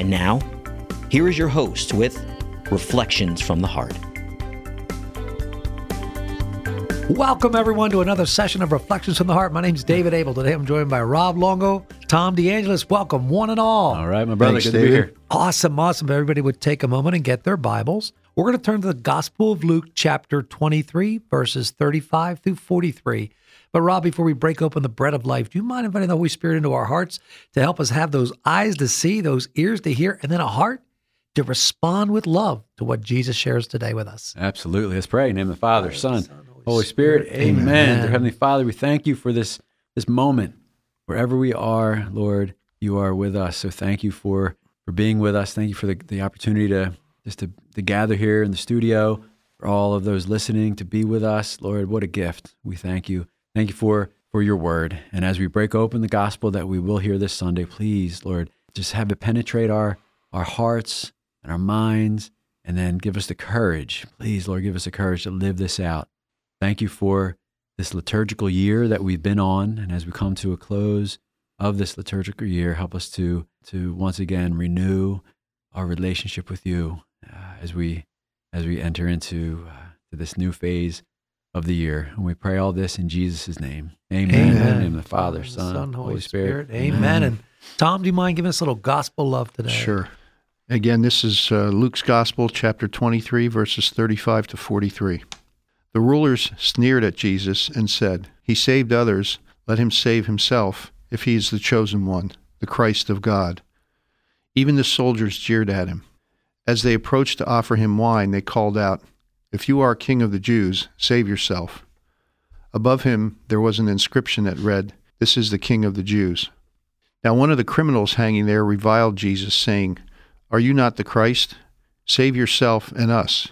And now, here is your host with Reflections from the Heart. Welcome, everyone, to another session of Reflections from the Heart. My name is David Abel. Today I'm joined by Rob Longo, Tom DeAngelis. Welcome, one and all. All right, my brother. Thanks, good to be here. Awesome, awesome. If everybody would take a moment and get their Bibles. We're going to turn to the Gospel of Luke, chapter 23, verses 35 through 43. But, Rob, before we break open the bread of life, do you mind inviting the Holy Spirit into our hearts to help us have those eyes to see, those ears to hear, and then a heart to respond with love to what Jesus shares today with us? Absolutely. Let's pray. In the name of the Father, Son, Son, Holy Holy Spirit. Spirit. Amen. Amen. Dear Heavenly Father, we thank you for this this moment. Wherever we are, Lord, you are with us. So thank you for for being with us. Thank you for the, the opportunity to just to, to gather here in the studio. For all of those listening to be with us, Lord, what a gift. We thank you. Thank you for for your word. And as we break open the gospel that we will hear this Sunday, please, Lord, just have it penetrate our our hearts and our minds, and then give us the courage. Please, Lord, give us the courage to live this out. Thank you for this liturgical year that we've been on, and as we come to a close of this liturgical year, help us to to once again renew our relationship with you uh, as we as we enter into uh, this new phase of the year. And we pray all this in Jesus' name. Amen. In the name of the Father, Son, Holy, Spirit. Amen. And Tom, do you mind giving us a little gospel love today? Sure. Again, this is uh, Luke's Gospel, chapter 23, verses 35 to 43. The rulers sneered at Jesus and said, He saved others, let him save himself, if he is the chosen one, the Christ of God. Even the soldiers jeered at him. As they approached to offer him wine, they called out, If you are king of the Jews, save yourself. Above him there was an inscription that read, This is the king of the Jews. Now one of the criminals hanging there reviled Jesus, saying, Are you not the Christ? Save yourself and us.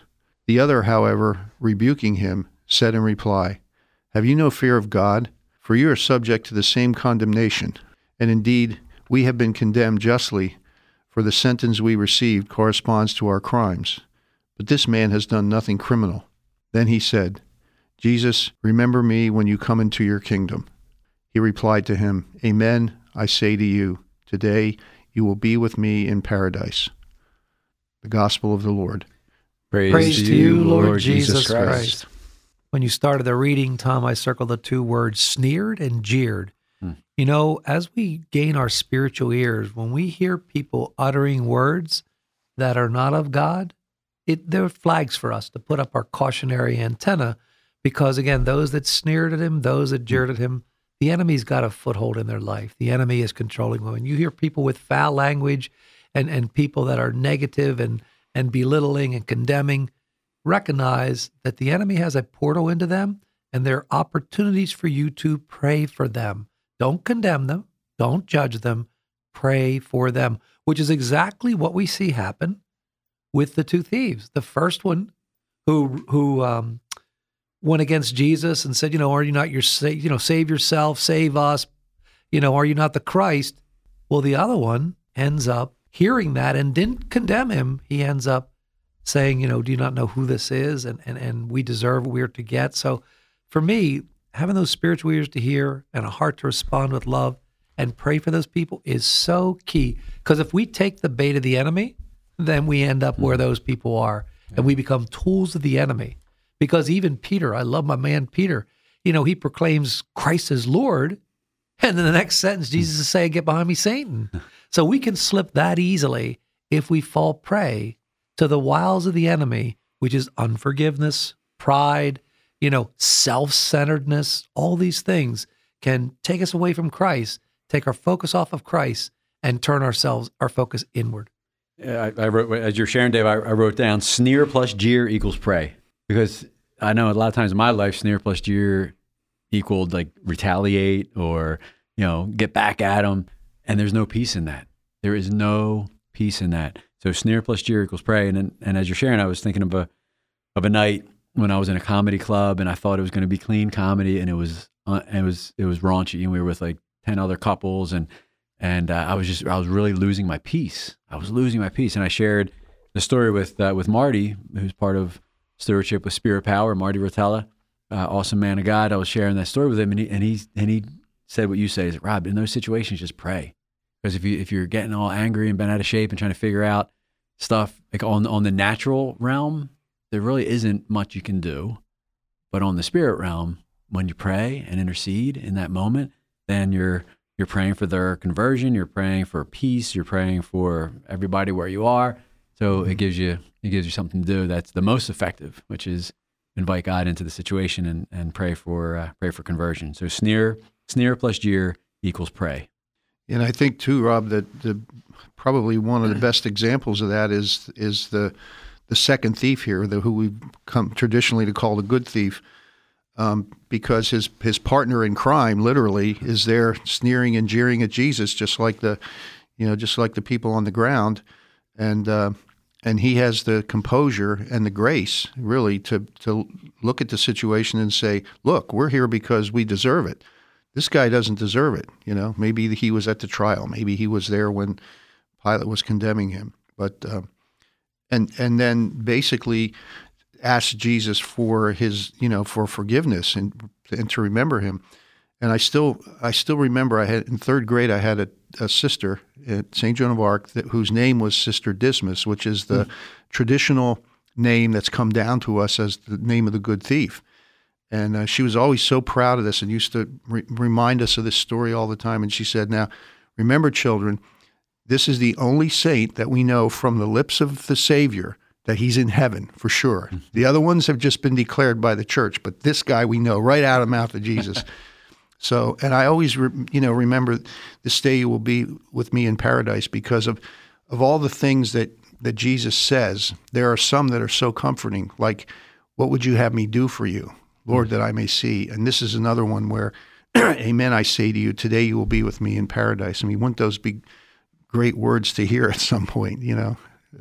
The other, however, rebuking him, said in reply, Have you no fear of God? For you are subject to the same condemnation. And indeed, we have been condemned justly, for the sentence we received corresponds to our crimes. But this man has done nothing criminal. Then he said, Jesus, remember me when you come into your kingdom. He replied to him, Amen, I say to you, today you will be with me in paradise. The Gospel of the Lord. Praise, Praise to you, Lord Jesus Christ. When you started the reading, Tom, I circled the two words sneered and jeered. Hmm. You know, as we gain our spiritual ears, when we hear people uttering words that are not of God, it they're flags for us to put up our cautionary antenna because again, those that sneered at him, those that jeered at him, the enemy's got a foothold in their life. The enemy is controlling them. You hear people with foul language and, and people that are negative and, and belittling and condemning, recognize that the enemy has a portal into them and there are opportunities for you to pray for them. Don't condemn them, don't judge them, pray for them, which is exactly what we see happen with the two thieves. The first one who who um, went against Jesus and said, you know, are you not your sa- you know, save yourself, save us, you know, are you not the Christ? Well, the other one ends up hearing that and didn't condemn him. He ends up saying, you know, do you not know who this is? And and, and we deserve what we're to get. So for me, having those spiritual ears to hear and a heart to respond with love and pray for those people is so key. Because if we take the bait of the enemy, then we end up where hmm. those people are and we become tools of the enemy. Because even Peter, I love my man Peter, you know, he proclaims Christ as Lord. And then the next sentence, Jesus is saying, Get behind me, Satan. So we can slip that easily if we fall prey to the wiles of the enemy, which is unforgiveness, pride, you know, self centeredness, all these things can take us away from Christ, take our focus off of Christ, and turn ourselves, our focus inward. I, I wrote as you're sharing, Dave. I, I wrote down sneer plus jeer equals pray because I know a lot of times in my life, sneer plus jeer equaled like retaliate or you know get back at them, And there's no peace in that. There is no peace in that. So sneer plus jeer equals pray. And and as you're sharing, I was thinking of a of a night when I was in a comedy club and I thought it was going to be clean comedy, and it was uh, it was it was raunchy, and we were with like ten other couples, and and uh, I was just I was really losing my peace. I was losing my peace, and I shared the story with uh, with Marty, who's part of stewardship with Spirit Power, Marty Rotella, uh, awesome man of God. I was sharing that story with him, and he and he and he said what you say is Rob. In those situations, just pray, because if you if you're getting all angry and bent out of shape and trying to figure out stuff like on on the natural realm, there really isn't much you can do. But on the spirit realm, when you pray and intercede in that moment, then you're you're praying for their conversion, you're praying for peace, you're praying for everybody where you are. So it gives you it gives you something to do that's the most effective, which is invite God into the situation and, and pray for uh, pray for conversion. So sneer sneer plus jeer equals pray. And I think too, Rob, that the probably one of the best examples of that is is the the second thief here, the who we've come traditionally to call the good thief, um, because his his partner in crime literally is there sneering and jeering at Jesus, just like the, you know, just like the people on the ground, and uh, and he has the composure and the grace really to to look at the situation and say, look, we're here because we deserve it. This guy doesn't deserve it. You know, maybe he was at the trial, maybe he was there when Pilate was condemning him, but. Uh, and and then basically ask Jesus for his you know for forgiveness and and to remember him. And I still I still remember I had in third grade I had a, a sister at St. Joan of Arc that, whose name was Sister Dismas, which is the mm. traditional name that's come down to us as the name of the good thief. And uh, she was always so proud of this and used to re- remind us of this story all the time. And she said, "Now, remember, children, this is the only saint that we know from the lips of the Savior that he's in heaven for sure. The other ones have just been declared by the church, but this guy we know right out of the mouth of Jesus. so, and I always, re, you know, remember this day you will be with me in paradise because of of all the things that that Jesus says. There are some that are so comforting, like, "What would you have me do for you, Lord, that I may see?" And this is another one where, "Amen, I say to you, today you will be with me in paradise." I mean, wouldn't those be great words to hear at some point, you know.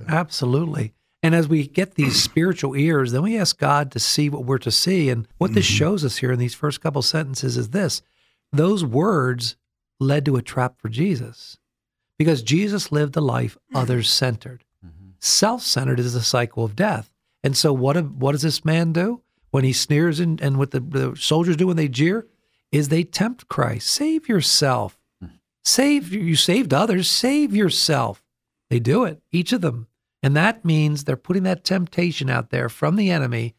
Absolutely. And as we get these spiritual ears, then we ask God to see what we're to see. And what this mm-hmm. shows us here in these first couple sentences is this those words led to a trap for Jesus because Jesus lived a life others centered. Mm-hmm. Self centered is a cycle of death. And so, what, what does this man do when he sneers and, and what the, the soldiers do when they jeer? Is they tempt Christ. Save yourself. Save you saved others, save yourself. They do it, each of them. And that means they're putting that temptation out there from the enemy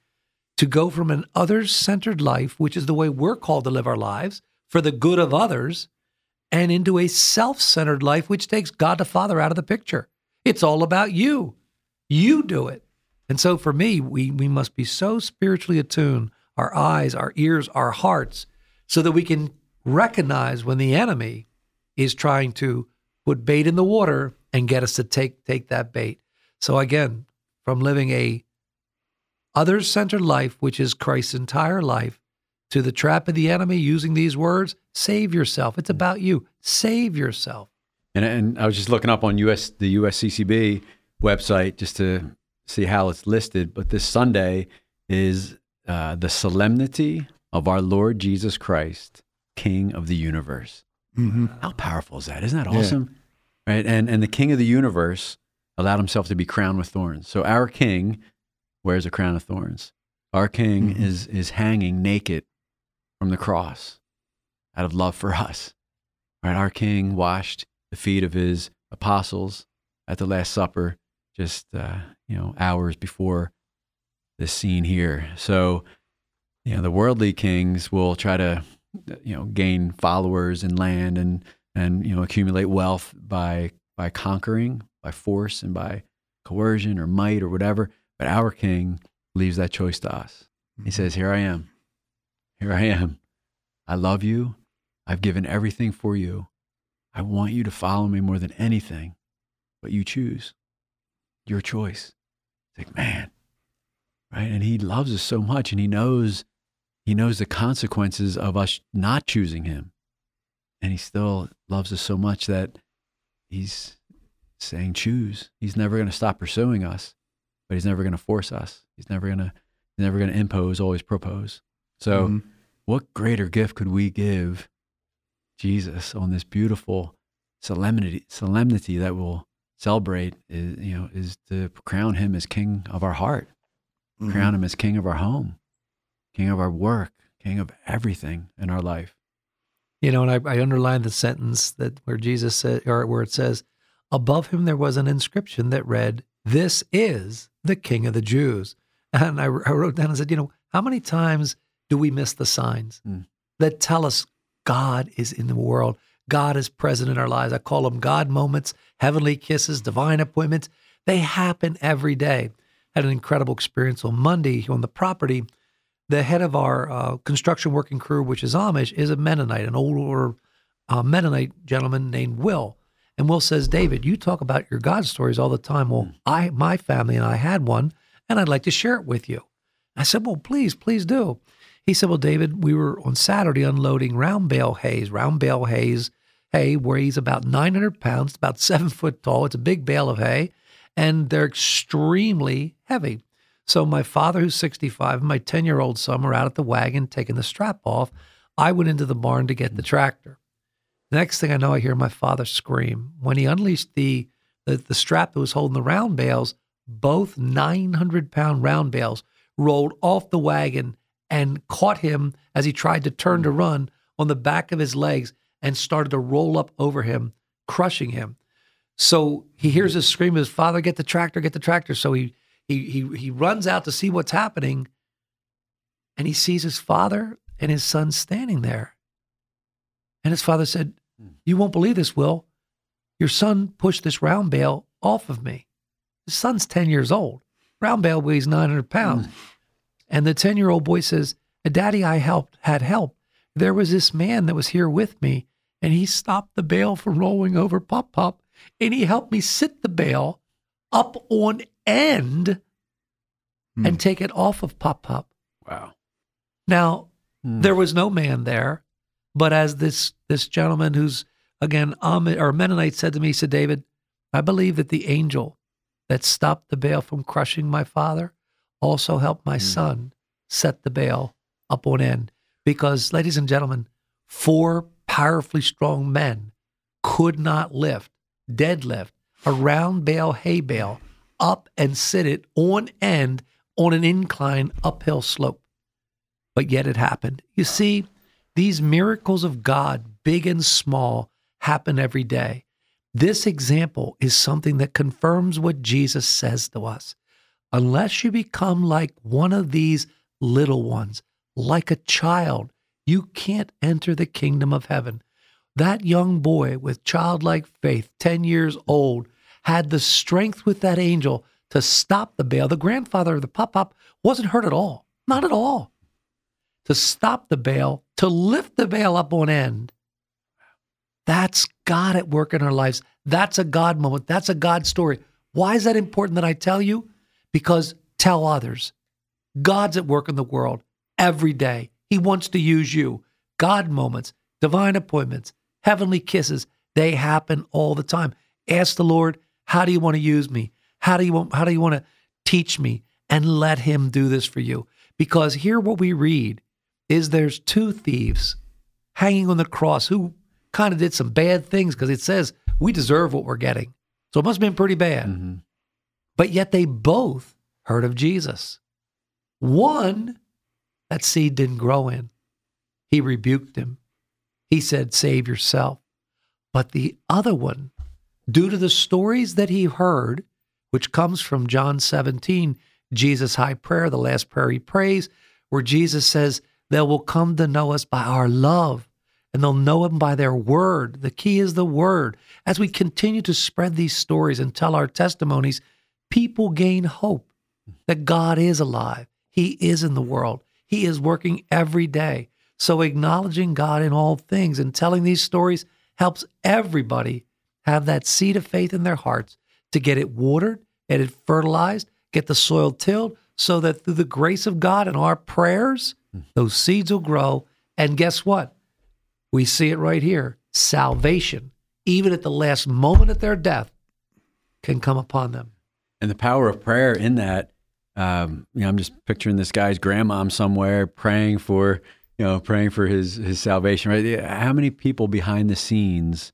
to go from an others centered life, which is the way we're called to live our lives for the good of others, and into a self centered life, which takes God the Father out of the picture. It's all about you. You do it. And so for me, we, we must be so spiritually attuned, our eyes, our ears, our hearts, so that we can recognize when the enemy is trying to put bait in the water and get us to take take that bait. So again, from living a other-centered life, which is Christ's entire life, to the trap of the enemy using these words, save yourself. It's about you. Save yourself. And, and I was just looking up on US the USCCB website just to see how it's listed. But this Sunday is uh, the solemnity of our Lord Jesus Christ, King of the universe. Mm-hmm. How powerful is that? Isn't that awesome? Yeah. Right. And and the King of the universe allowed himself to be crowned with thorns. So our King wears a crown of thorns. Our King mm-hmm. is is hanging naked from the cross out of love for us. Right. Our King washed the feet of his apostles at the Last Supper, just uh, you know hours before this scene here. So you know the worldly kings will try to you know gain followers and land and and you know accumulate wealth by by conquering by force and by coercion or might or whatever but our king leaves that choice to us. He mm-hmm. says here i am. Here i am. I love you. I've given everything for you. I want you to follow me more than anything but you choose your choice. It's like man right? And he loves us so much and he knows he knows the consequences of us not choosing him. And he still loves us so much that he's saying choose. He's never going to stop pursuing us, but he's never going to force us. He's never going to he's never going to impose, always propose. So, Mhm. what greater gift could we give Jesus on this beautiful solemnity solemnity that we'll celebrate is you know is to crown him as king of our heart, Mhm. crown him as king of our home, king of our work, king of everything in our life. You know, and I, I underlined the sentence that where Jesus said, or where it says, above him there was an inscription that read, "This is the King of the Jews." And I, I wrote down and said, you know, how many times do we miss the signs Mm. that tell us God is in the world, God is present in our lives? I call them God moments, heavenly kisses, divine appointments. They happen every day. Had an incredible experience on Monday on the property the head of our uh, construction working crew, which is Amish, is a Mennonite, an older uh, Mennonite gentleman named Will. And Will says, David, you talk about your God stories all the time. Well, hmm. I, my family and I had one, and I'd like to share it with you. I said, Well, please, please do. He said, Well, David, we were on Saturday unloading round bale hays. Round bale hays hay weighs about 900 pounds, about seven foot tall. It's a big bale of hay, and they're extremely heavy. So my father, who's 65, and my 10 year old son were out at the wagon taking the strap off. I went into the barn to get the hmm. tractor. Next thing I know, I hear my father scream. When he unleashed the, the, the strap that was holding the round bales, both 900 pound round bales rolled off the wagon and caught him as he tried to turn to mm. run on the back of his legs and started to roll up over him, crushing him. So he hears this scream of his father, get the tractor, get the tractor. So he he he he runs out to see what's happening, and he sees his father and his son standing there. And his father said, You won't believe this, Will. Your son pushed this round bale off of me. His son's 10 years old. Round bale weighs 900 pounds. And the 10 year old boy says, Daddy, I helped, had help. There was this man that was here with me, and he stopped the bale from rolling over Pop Pop, and he helped me sit the bale up on end Hmm. and take it off of Pop Pop. Wow. Now, Mm. there was no man there, but as this this gentleman who's again Am- or Mennonite said to me, he said, David, I believe that the angel that stopped the bale from crushing my father also helped my hmm. son set the bale up on end. Because, ladies and gentlemen, four powerfully strong men could not lift, deadlift, a round bale hay bale up and sit it on end on an incline uphill slope. But yet it happened. You see, these miracles of God, big and small, happen every day. This example is something that confirms what Jesus says to us. Unless you become like one of these little ones, like a child, you can't enter the kingdom of heaven. That young boy with childlike faith, 10 years old, had the strength with that angel to stop the bale. The grandfather of the pop pop wasn't hurt at all, not at all. To stop the bale, to lift the veil up on end. That's God at work in our lives. That's a God moment. That's a God story. Why is that important that I tell you? Because tell others. God's at work in the world every day. He wants to use you. God moments, divine appointments, heavenly kisses, they happen all the time. Ask the Lord, how do you want to use me? How do you want how do you want to teach me? And let him do this for you. Because here what we read is there's two thieves hanging on the cross who kind of did some bad things because it says we deserve what we're getting. So it must have been pretty bad. Mhm. But yet they both heard of Jesus. One, that seed didn't grow in. He rebuked him. He said, Save yourself. But the other one, due to the stories that he heard, which comes from John 17, Jesus' high prayer, the last prayer he prays, where Jesus says, They will come to know us by our love, and they'll know him by their word. The key is the word. As we continue to spread these stories and tell our testimonies, people gain hope that God is alive. He is in the world. He is working every day. So acknowledging God in all things and telling these stories helps everybody have that seed of faith in their hearts to get it watered, get it fertilized, get the soil tilled, so that through the grace of God and our prayers, those seeds will grow. And guess what? We see it right here salvation, even at the last moment of their death, can come upon them. And the power of prayer in that, um, you know, I'm just picturing this guy's grandmom somewhere praying for, you know, praying for his his salvation. Right? How many people behind the scenes,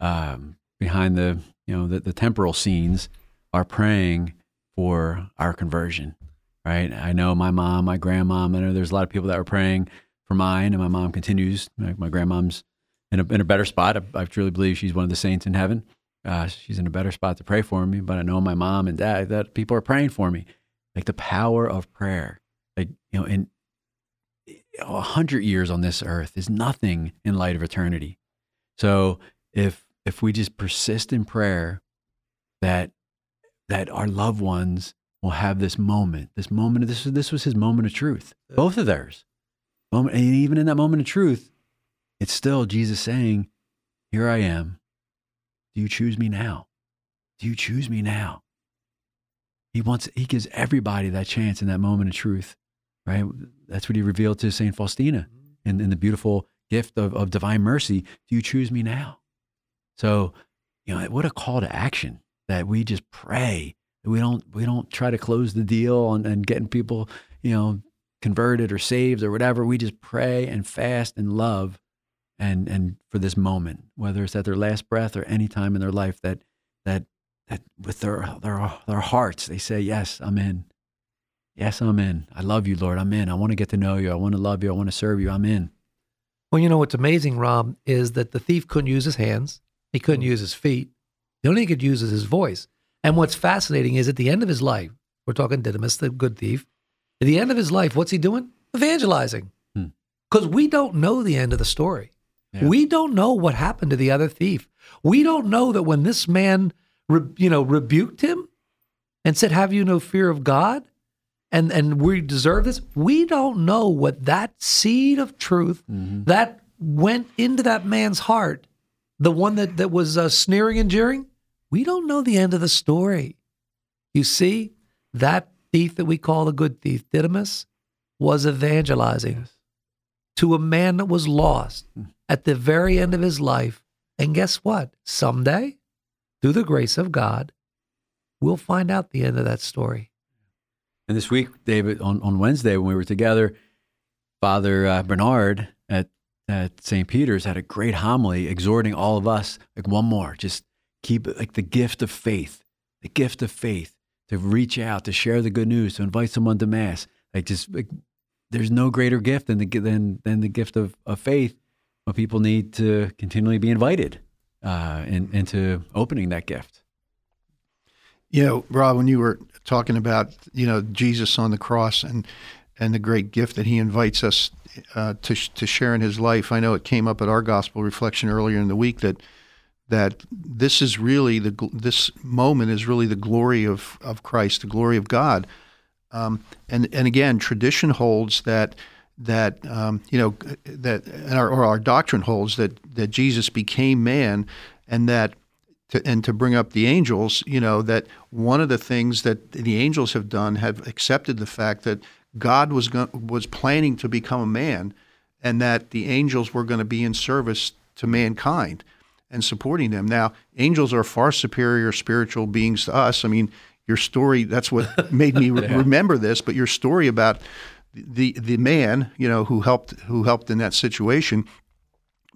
um, behind the you know the, the temporal scenes, are praying for our conversion? Right? I know my mom, my grandmom. I know there's a lot of people that were praying for mine, and my mom continues. My, my grandmom's in a, in a better spot. I, I truly believe she's one of the saints in heaven uh, she's in a better spot to pray for me. But I know my mom and dad that people are praying for me. Like the power of prayer, like you know, in a hundred years on this earth is nothing in light of eternity. So if if we just persist in prayer, that that our loved ones will have this moment, this moment. Of, this this was his moment of truth. Both of theirs, moment, and even in that moment of truth, it's still Jesus saying, "Here I am. Do you choose me now? Do you choose me now? He wants, he gives everybody that chance in that moment of truth, right? That's what he revealed to St. Faustina mm-hmm. in, in the beautiful gift of, of divine mercy. Do you choose me now? So, you know, what a call to action that we just pray. We don't, we don't try to close the deal and, and getting people, you know, converted or saved or whatever. We just pray and fast and love and and for this moment, whether it's at their last breath or any time in their life, that that that with their their their hearts they say, "Yes, I'm in. Yes, I'm in. I love you, Lord. I'm in. I want to get to know you. I want to love you. I want to serve you. I'm in." Well, you know what's amazing, Rob, is that the thief couldn't use his hands. He couldn't mm. use his feet. The only thing he could use is his voice. And what's fascinating is at the end of his life, we're talking Didymus, the good thief. At the end of his life, what's he doing? Evangelizing. Because hmm. we don't know the end of the story. Yeah. We don't know what happened to the other thief. We don't know that when this man, re, you know, rebuked him and said, "Have you no fear of God?" and and we deserve this. We don't know what that seed of truth mm-hmm. that went into that man's heart, the one that that was uh, sneering and jeering. We don't know the end of the story. You see, that thief that we call the good thief, Didymus, was evangelizing yes. to a man that was lost. Mm at the very end of his life. And guess what? Someday, through the grace of God, we'll find out the end of that story. And this week, David, on, on Wednesday when we were together, Father uh, Bernard at, at St. Peter's had a great homily exhorting all of us, like one more, just keep like the gift of faith, the gift of faith to reach out, to share the good news, to invite someone to Mass. Like just, like, there's no greater gift than the, than, than the gift of, of faith well, people need to continually be invited uh, in, into opening that gift. You know, Rob, when you were talking about you know Jesus on the cross and and the great gift that He invites us uh, to to share in His life, I know it came up at our gospel reflection earlier in the week that that this is really the this moment is really the glory of of Christ, the glory of God, um, and and again, tradition holds that that um, you know that our, or our doctrine holds that that Jesus became man, and that to, and to bring up the angels, you know that one of the things that the angels have done have accepted the fact that God was go- was planning to become a man, and that the angels were going to be in service to mankind and supporting them. Now, angels are far superior spiritual beings to us. I mean, your story that's what made me re- remember this, but your story about the the man, you know, who helped who helped in that situation.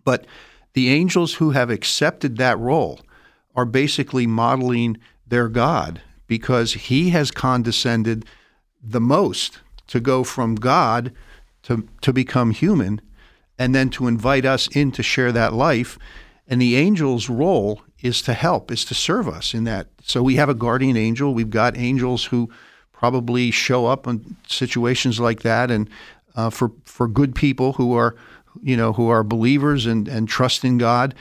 But the angels who have accepted that role are basically modeling their God because he has condescended the most to go from God to to become human and then to invite us in to share that life. And the angel's role is to help, is to serve us in that. So we have a guardian angel. We've got angels who probably show up in situations like that, and uh, for for good people who are, you know, who are believers and and trust in God.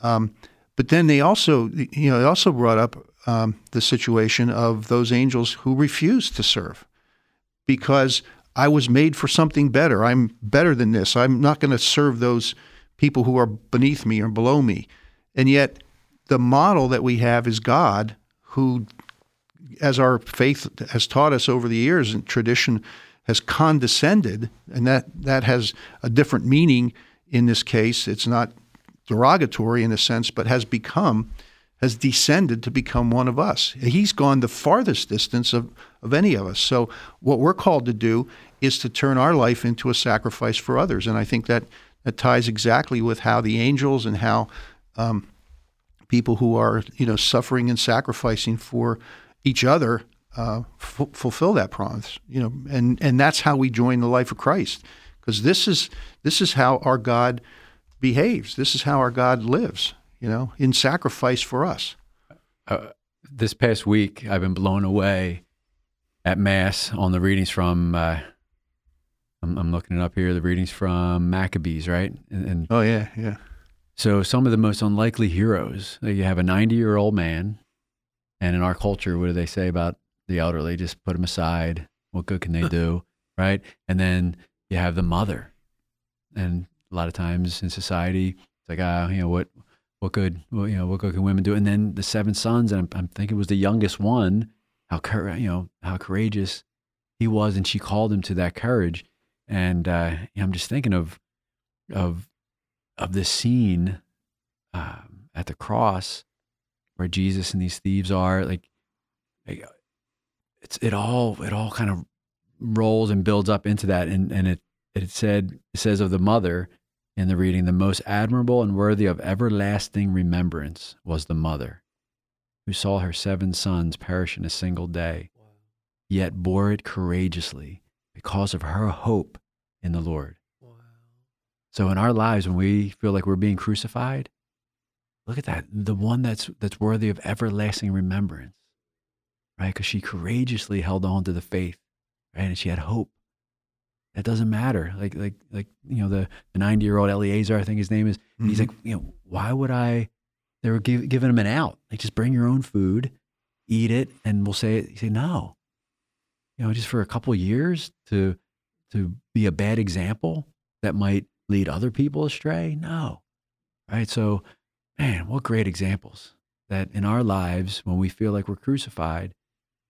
Um, but then they also, you know, they also brought up um, the situation of those angels who refuse to serve because I was made for something better. I'm better than this. I'm not going to serve those people who are beneath me or below me. And yet, the model that we have is God who as our faith has taught us over the years and tradition has condescended, and that, that has a different meaning in this case. It's not derogatory in a sense, but has become, has descended to become one of us. He's gone the farthest distance of, of any of us. So, what we're called to do is to turn our life into a sacrifice for others. And I think that, that ties exactly with how the angels and how um, people who are, you know, suffering and sacrificing for each other uh, f- fulfill that promise. You know, and, and that's how we join the life of Christ. Because this is this is how our God behaves. This is how our God lives, you know, in sacrifice for us. Uh, this past week, I've been blown away at Mass on the readings from, uh, I'm, I'm, looking it up here, the readings from Maccabees, right? And, and, oh, yeah, yeah. So some of the most unlikely heroes, you have a 90 year old man, and in our culture, what do they say about the elderly? Just put them aside. What good can they do? right? And then you have the mother. And a lot of times in society, it's like, ah, you know, what, what good, well, you know, what good can women do? And then the seven sons, and I'm, I'm thinking it was the youngest one, how, you know, how courageous he was. And she called him to that courage. And uh, I'm just thinking of, of, of this scene um, at the cross where Jesus and these thieves are like, like it's, it all, it all kind of rolls and builds up into that. And, and it, it said, it says of the mother, in the reading, the most admirable and worthy of everlasting remembrance was the mother who saw her seven sons perish in a single day, yet bore it courageously because of her hope in the Lord. Wow. So in our lives, when we feel like we're being crucified, look at that. The one that's, that's worthy of everlasting remembrance, right? Because she courageously held on to the faith, right? And she had hope. That doesn't matter. Like like like you know the the ninety year old Eleazar, I think his name is. Mm-hmm. He's like, you know, why would I? They were give, giving him an out. Like just bring your own food, eat it, and we'll say it. say no. You know, just for a couple years to to be a bad example that might lead other people astray. No, right? So, man, what great examples that in our lives when we feel like we're crucified,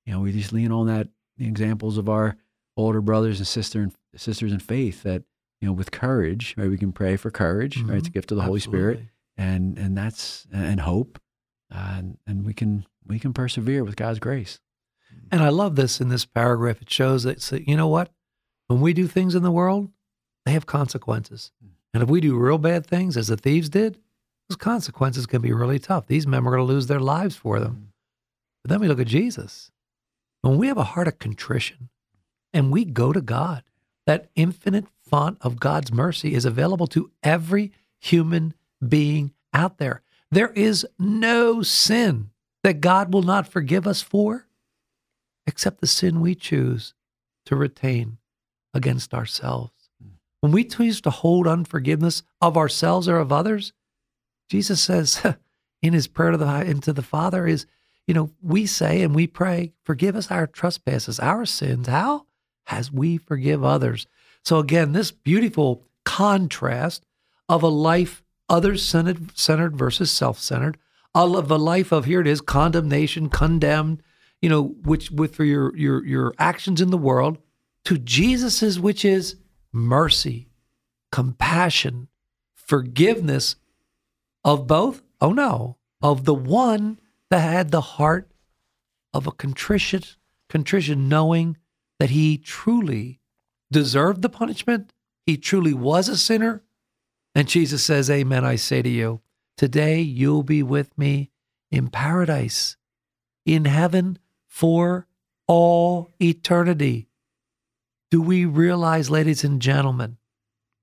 you know, we just lean on that the examples of our older brothers and sister and sisters in faith that you know with courage right we can pray for courage mm-hmm. right it's a gift of the Absolutely. holy spirit and and that's and hope uh, and and we can we can persevere with god's grace and i love this in this paragraph. It shows that so, you know what? When we do things in the world they have consequences. And if we do real bad things as the thieves did those consequences can be really tough. These men are going to lose their lives for them. But then we look at jesus. When we have a heart of contrition and we go to God. That infinite font of God's mercy is available to every human being out there. There is no sin that God will not forgive us for except the sin we choose to retain against ourselves. Hmm. When we choose to hold unforgiveness of ourselves or of others, Jesus says in his prayer to the, into the Father is, you know, we say and we pray, forgive us our trespasses, our sins. How? as we forgive others. So, again, this beautiful contrast of a life other centered versus self centered, of a life of here it is condemnation, condemned, you know, which with for your your your actions in the world, to Jesus's, which is mercy, compassion, forgiveness of both. Oh no, of the one that had the heart of a contrition, contrition, knowing that he truly deserved the punishment, he truly was a sinner. And Jesus says, Amen, I say to you, today you'll be with me in paradise, in heaven for all eternity. Do we realize, ladies and gentlemen,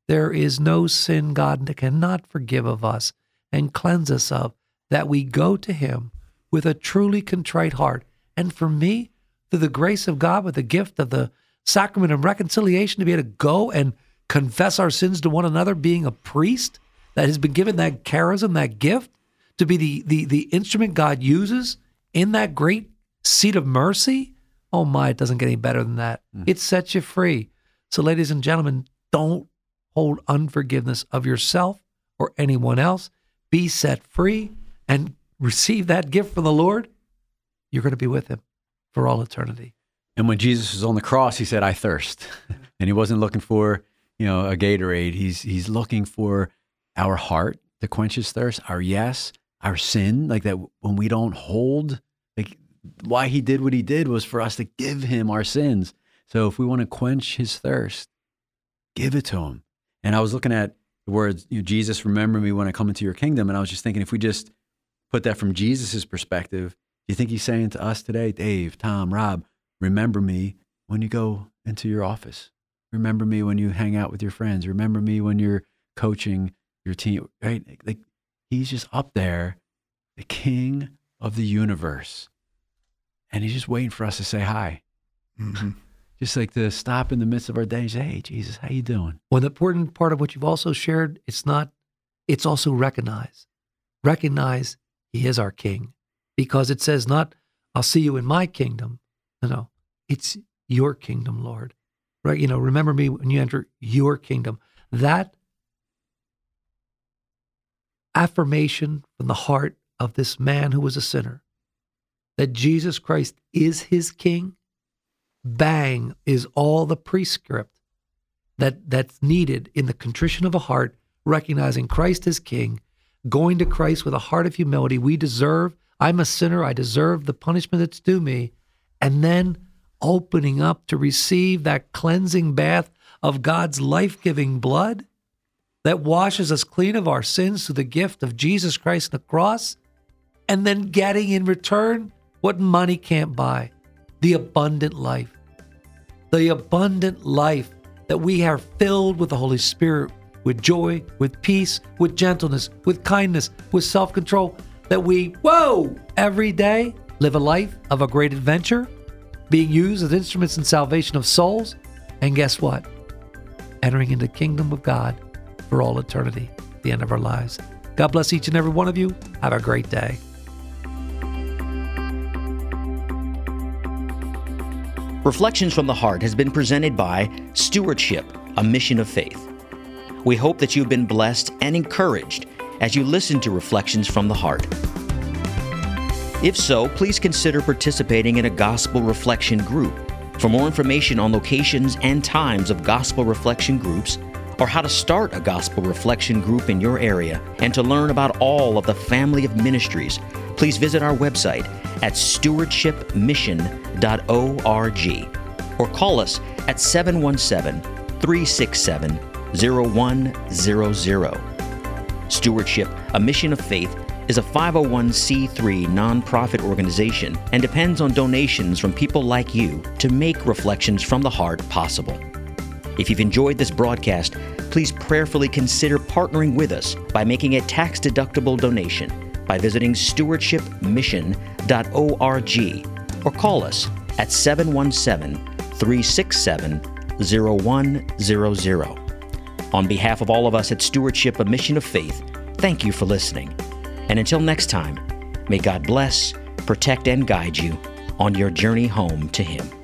there is no sin God cannot forgive of us and cleanse us of, that we go to Him with a truly contrite heart. And for me, through the grace of God with the gift of the sacrament of reconciliation to be able to go and confess our sins to one another, being a priest that has been given that charism, that gift, to be the the the instrument God uses in that great seat of mercy. Oh my, it doesn't get any better than that. Mm. It sets you free. So, ladies and gentlemen, don't hold unforgiveness of yourself or anyone else. Be set free and receive that gift from the Lord. You're going to be with Him for all eternity. And when Jesus was on the cross, he said, I thirst. and he wasn't looking for, you know, a Gatorade. He's he's looking for our heart to quench his thirst, our yes, our sin, like that when we don't hold, why he did what he did was for us to give him our sins. So if we want to quench his thirst, give it to him. And I was looking at the words, you know, Jesus, remember me when I come into your kingdom. And I was just thinking, if we just put that from Jesus's perspective, do you think he's saying to us today, Dave, Tom, Rob, remember me when you go into your office? Remember me when you hang out with your friends. Remember me when you're coaching your team, right? Like he's just up there, the king of the universe. And he's just waiting for us to say hi. Mm-hmm. just like to stop in the midst of our day and say, Hey, Jesus, how you doing? Well, the important part of what you've also shared, it's not, it's also recognize. Recognize he is our king. Because it says not, I'll see you in my kingdom. No, no. It's your kingdom, Lord. Right? You know, remember me when you enter your kingdom. That affirmation from the heart of this man who was a sinner that Jesus Christ is his king, bang, is all the prescript that, that's needed in the contrition of a heart, recognizing Christ as king, going to Christ with a heart of humility. We deserve, I'm a sinner, I deserve the punishment that's due me. And then opening up to receive that cleansing bath of God's life giving blood that washes us clean of our sins through the gift of Jesus Christ on the cross, and then getting in return what money can't buy the abundant life. The abundant life that we are filled with the Holy Spirit, with joy, with peace, with gentleness, with kindness, with self control, that we, whoa, every day live a life of a great adventure, being used as instruments in salvation of souls. And guess what? Entering into the kingdom of God for all eternity, the end of our lives. God bless each and every one of you. Have a great day. Reflections from the Heart has been presented by Stewardship, a Mission of Faith. We hope that you've been blessed and encouraged as you listen to Reflections from the Heart. If so, please consider participating in a gospel reflection group. For more information on locations and times of gospel reflection groups, or how to start a gospel reflection group in your area, and to learn about all of the family of ministries, please visit our website at stewardshipmission.org or call us at 717 367 0100. Stewardship, a mission of faith, is a 501c3 nonprofit organization and depends on donations from people like you to make Reflections from the Heart possible. If you've enjoyed this broadcast, please prayerfully consider partnering with us by making a tax deductible donation by visiting stewardshipmission.org or call us at 717 367 0100. On behalf of all of us at Stewardship, a Mission of Faith, thank you for listening. And until next time, may God bless, protect, and guide you on your journey home to Him.